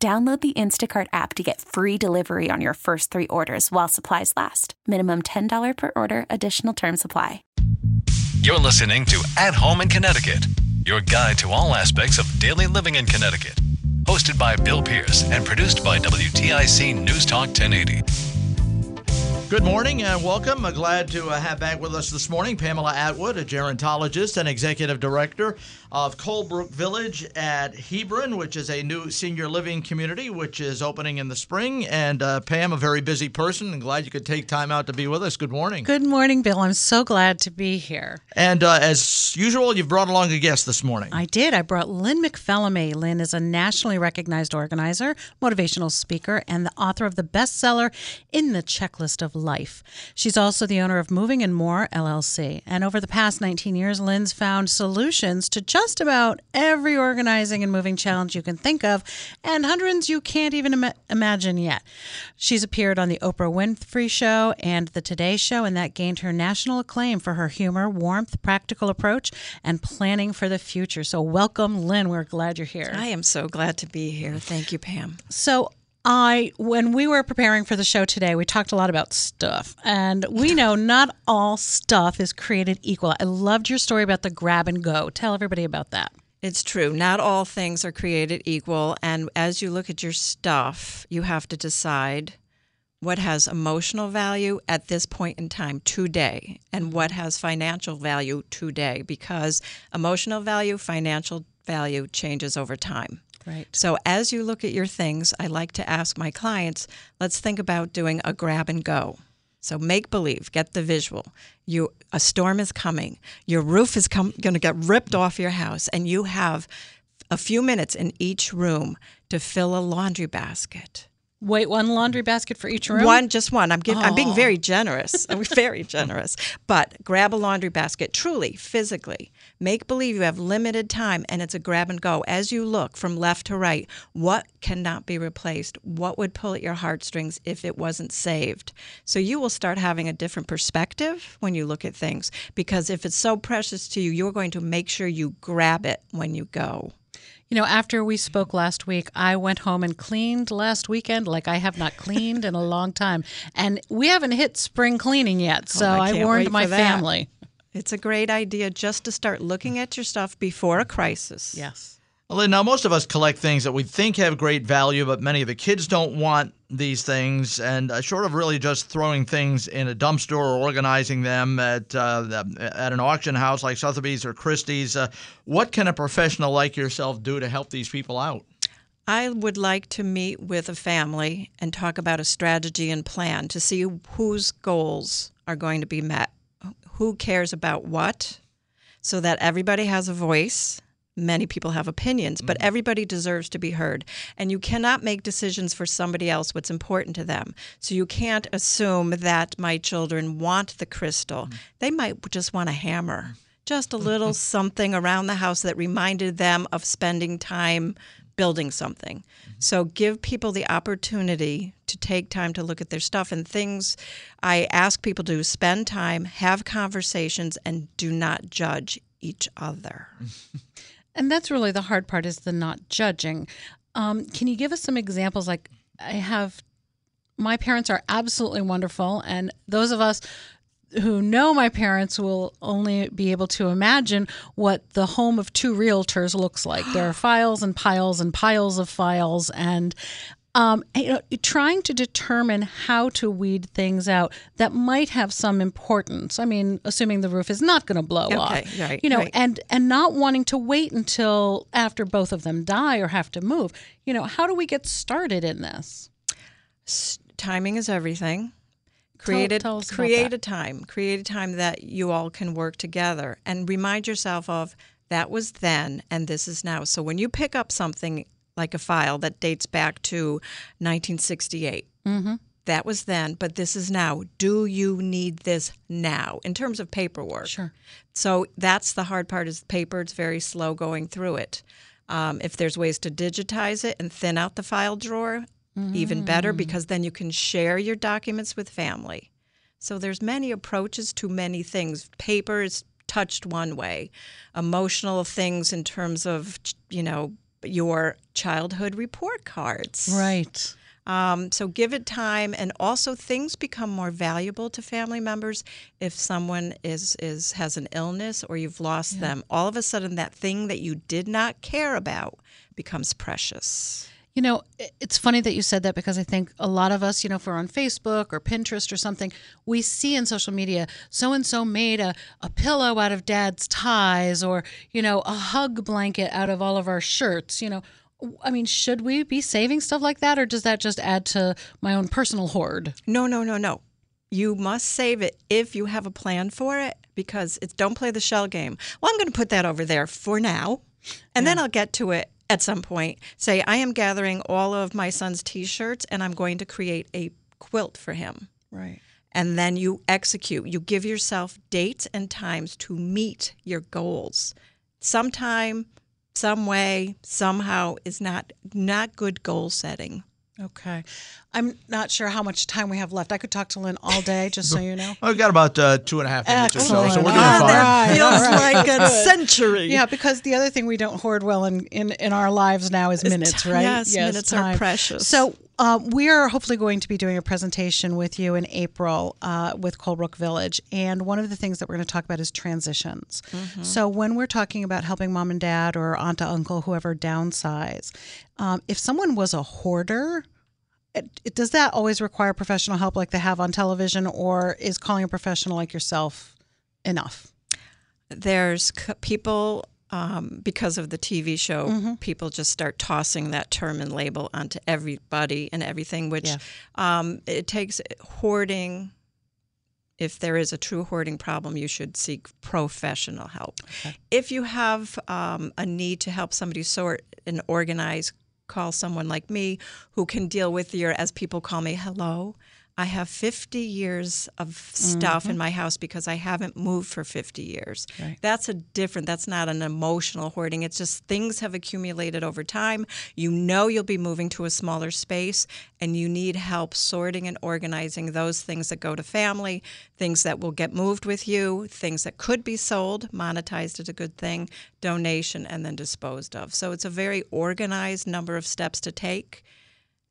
Download the Instacart app to get free delivery on your first three orders while supplies last. Minimum $10 per order, additional term supply. You're listening to At Home in Connecticut, your guide to all aspects of daily living in Connecticut. Hosted by Bill Pierce and produced by WTIC News Talk 1080. Good morning and welcome. I'm glad to uh, have back with us this morning Pamela Atwood, a gerontologist and executive director of Colebrook Village at Hebron, which is a new senior living community which is opening in the spring. And uh, Pam, a very busy person, and glad you could take time out to be with us. Good morning. Good morning, Bill. I'm so glad to be here. And uh, as usual, you've brought along a guest this morning. I did. I brought Lynn McPhelimy. Lynn is a nationally recognized organizer, motivational speaker, and the author of the bestseller In the Checklist of Life. She's also the owner of Moving and More LLC. And over the past 19 years, Lynn's found solutions to just about every organizing and moving challenge you can think of, and hundreds you can't even Im- imagine yet. She's appeared on The Oprah Winfrey Show and The Today Show, and that gained her national acclaim for her humor, warmth, practical approach, and planning for the future. So, welcome, Lynn. We're glad you're here. I am so glad to be here. Thank you, Pam. So, I when we were preparing for the show today, we talked a lot about stuff. And we know not all stuff is created equal. I loved your story about the grab and go. Tell everybody about that. It's true. Not all things are created equal. And as you look at your stuff, you have to decide what has emotional value at this point in time today and what has financial value today because emotional value, financial value changes over time. Right. So as you look at your things, I like to ask my clients, let's think about doing a grab and go. So make believe, get the visual. You a storm is coming. Your roof is going to get ripped off your house and you have a few minutes in each room to fill a laundry basket. Wait, one laundry basket for each room? One, just one. I'm giving, I'm being very generous. I'm very generous. But grab a laundry basket, truly, physically. Make believe you have limited time and it's a grab and go. As you look from left to right, what cannot be replaced? What would pull at your heartstrings if it wasn't saved? So you will start having a different perspective when you look at things because if it's so precious to you, you're going to make sure you grab it when you go. You know, after we spoke last week, I went home and cleaned last weekend like I have not cleaned in a long time. And we haven't hit spring cleaning yet. Oh, so Oh, I I, warned my family. It's a great idea just to start looking at your stuff before a crisis. Yes. Well, now most of us collect things that we think have great value, but many of the kids don't want these things. And uh, short of really just throwing things in a dumpster or organizing them at uh, at an auction house like Sotheby's or Christie's, uh, what can a professional like yourself do to help these people out? I would like to meet with a family and talk about a strategy and plan to see whose goals are going to be met, who cares about what, so that everybody has a voice. Many people have opinions, but mm-hmm. everybody deserves to be heard. And you cannot make decisions for somebody else what's important to them. So you can't assume that my children want the crystal. Mm-hmm. They might just want a hammer, mm-hmm. just a little something around the house that reminded them of spending time building something. So give people the opportunity to take time to look at their stuff and things I ask people to spend time, have conversations and do not judge each other. And that's really the hard part is the not judging. Um, can you give us some examples? Like, I have my parents are absolutely wonderful, and those of us who know my parents will only be able to imagine what the home of two realtors looks like. There are files and piles and piles of files, and um, you know, trying to determine how to weed things out that might have some importance. I mean, assuming the roof is not going to blow Okay, off, right, you know, right. and and not wanting to wait until after both of them die or have to move. You know, how do we get started in this? S- timing is everything. Create, a, tell create a time. Create a time that you all can work together and remind yourself of that was then and this is now. So when you pick up something like a file that dates back to 1968. Mm-hmm. That was then, but this is now. Do you need this now in terms of paperwork? Sure. So that's the hard part is paper. It's very slow going through it. Um, if there's ways to digitize it and thin out the file drawer, even better because then you can share your documents with family. So there's many approaches to many things. Paper is touched one way. Emotional things in terms of you know your childhood report cards. Right. Um, so give it time, and also things become more valuable to family members if someone is is has an illness or you've lost them. All of a sudden, that thing that you did not care about becomes precious. You know, it's funny that you said that because I think a lot of us, you know, if we're on Facebook or Pinterest or something, we see in social media so and so made a, a pillow out of dad's ties or, you know, a hug blanket out of all of our shirts. You know, I mean, should we be saving stuff like that or does that just add to my own personal hoard? No, no, no, no. You must save it if you have a plan for it because it's don't play the shell game. Well, I'm going to put that over there for now, and then I'll get to it at some point. Say, I am gathering all of my son's t shirts and I'm going to create a quilt for him. Right. And then you execute. You give yourself dates and times to meet your goals. Sometime, some way, somehow is not not good goal setting. Okay. I'm not sure how much time we have left. I could talk to Lynn all day, just so you know. We've got about uh, two and a half minutes or so, so we're Excellent. doing fine. that Feels like a century. Yeah, because the other thing we don't hoard well in, in, in our lives now is minutes, right? yes, minutes are precious. So uh, we are hopefully going to be doing a presentation with you in April uh, with Colebrook Village, and one of the things that we're going to talk about is transitions. Mm-hmm. So when we're talking about helping mom and dad or aunt, or uncle, whoever downsize, um, if someone was a hoarder. It, it- does that always require professional help like they have on television, or is calling a professional like yourself enough? there's c- people um, because of the TV show, people just start tossing that term and label onto everybody and everything, which Yeah. um, it takes hoarding. If there is a true hoarding problem, you should seek professional help. If you have um, a need to help somebody sort and organize, call someone like me who can deal with your, as people call me, hello. I have 50 years of stuff in mm-hmm. my house because I haven't moved for 50 years. Right. That's a different, that's not an emotional hoarding. It's just things have accumulated over time. You know you'll be moving to a smaller space and you need help sorting and organizing those things that go to family, things that will get moved with you, things that could be sold, monetized is a good thing, donation, and then disposed of. So it's a very organized number of steps to take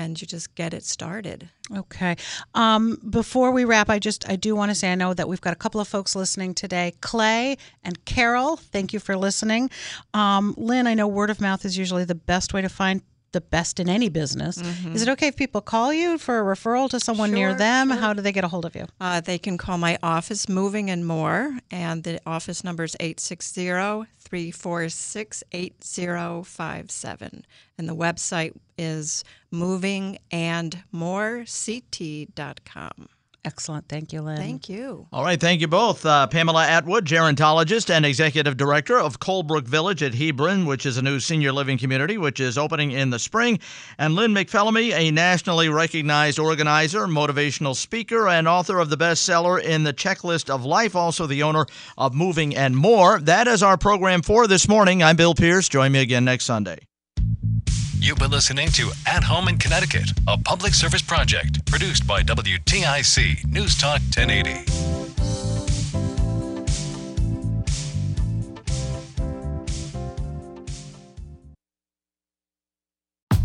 and you just get it started. Okay. Um, before we wrap, I just I do want to say I know that we've got a couple of folks listening today. Clay and Carol, thank you for listening. Um, Lynn, I know word of mouth is usually the best way to find the best in any business. Is it okay if people call you for a referral to someone near Sure, them? How do they get a hold of you? Uh, they can call my office, Moving and More, and the office number is 860 346 8057. And the website is movingandmoreCT.com. Excellent. Thank you, Lynn. Thank you. All right, thank you both. Uh, Pamela Atwood, gerontologist and executive director of Colebrook Village at Hebron, which is a new senior living community which is opening in the spring, and Lynn McPhelimy, a nationally recognized organizer, motivational speaker, and author of the bestseller In the Checklist of Life, also the owner of Moving and More. That is our program for this morning. I'm Bill Pierce. Join me again next Sunday. You've been listening to At Home in Connecticut, a public service project produced by WTIC News Talk 1080.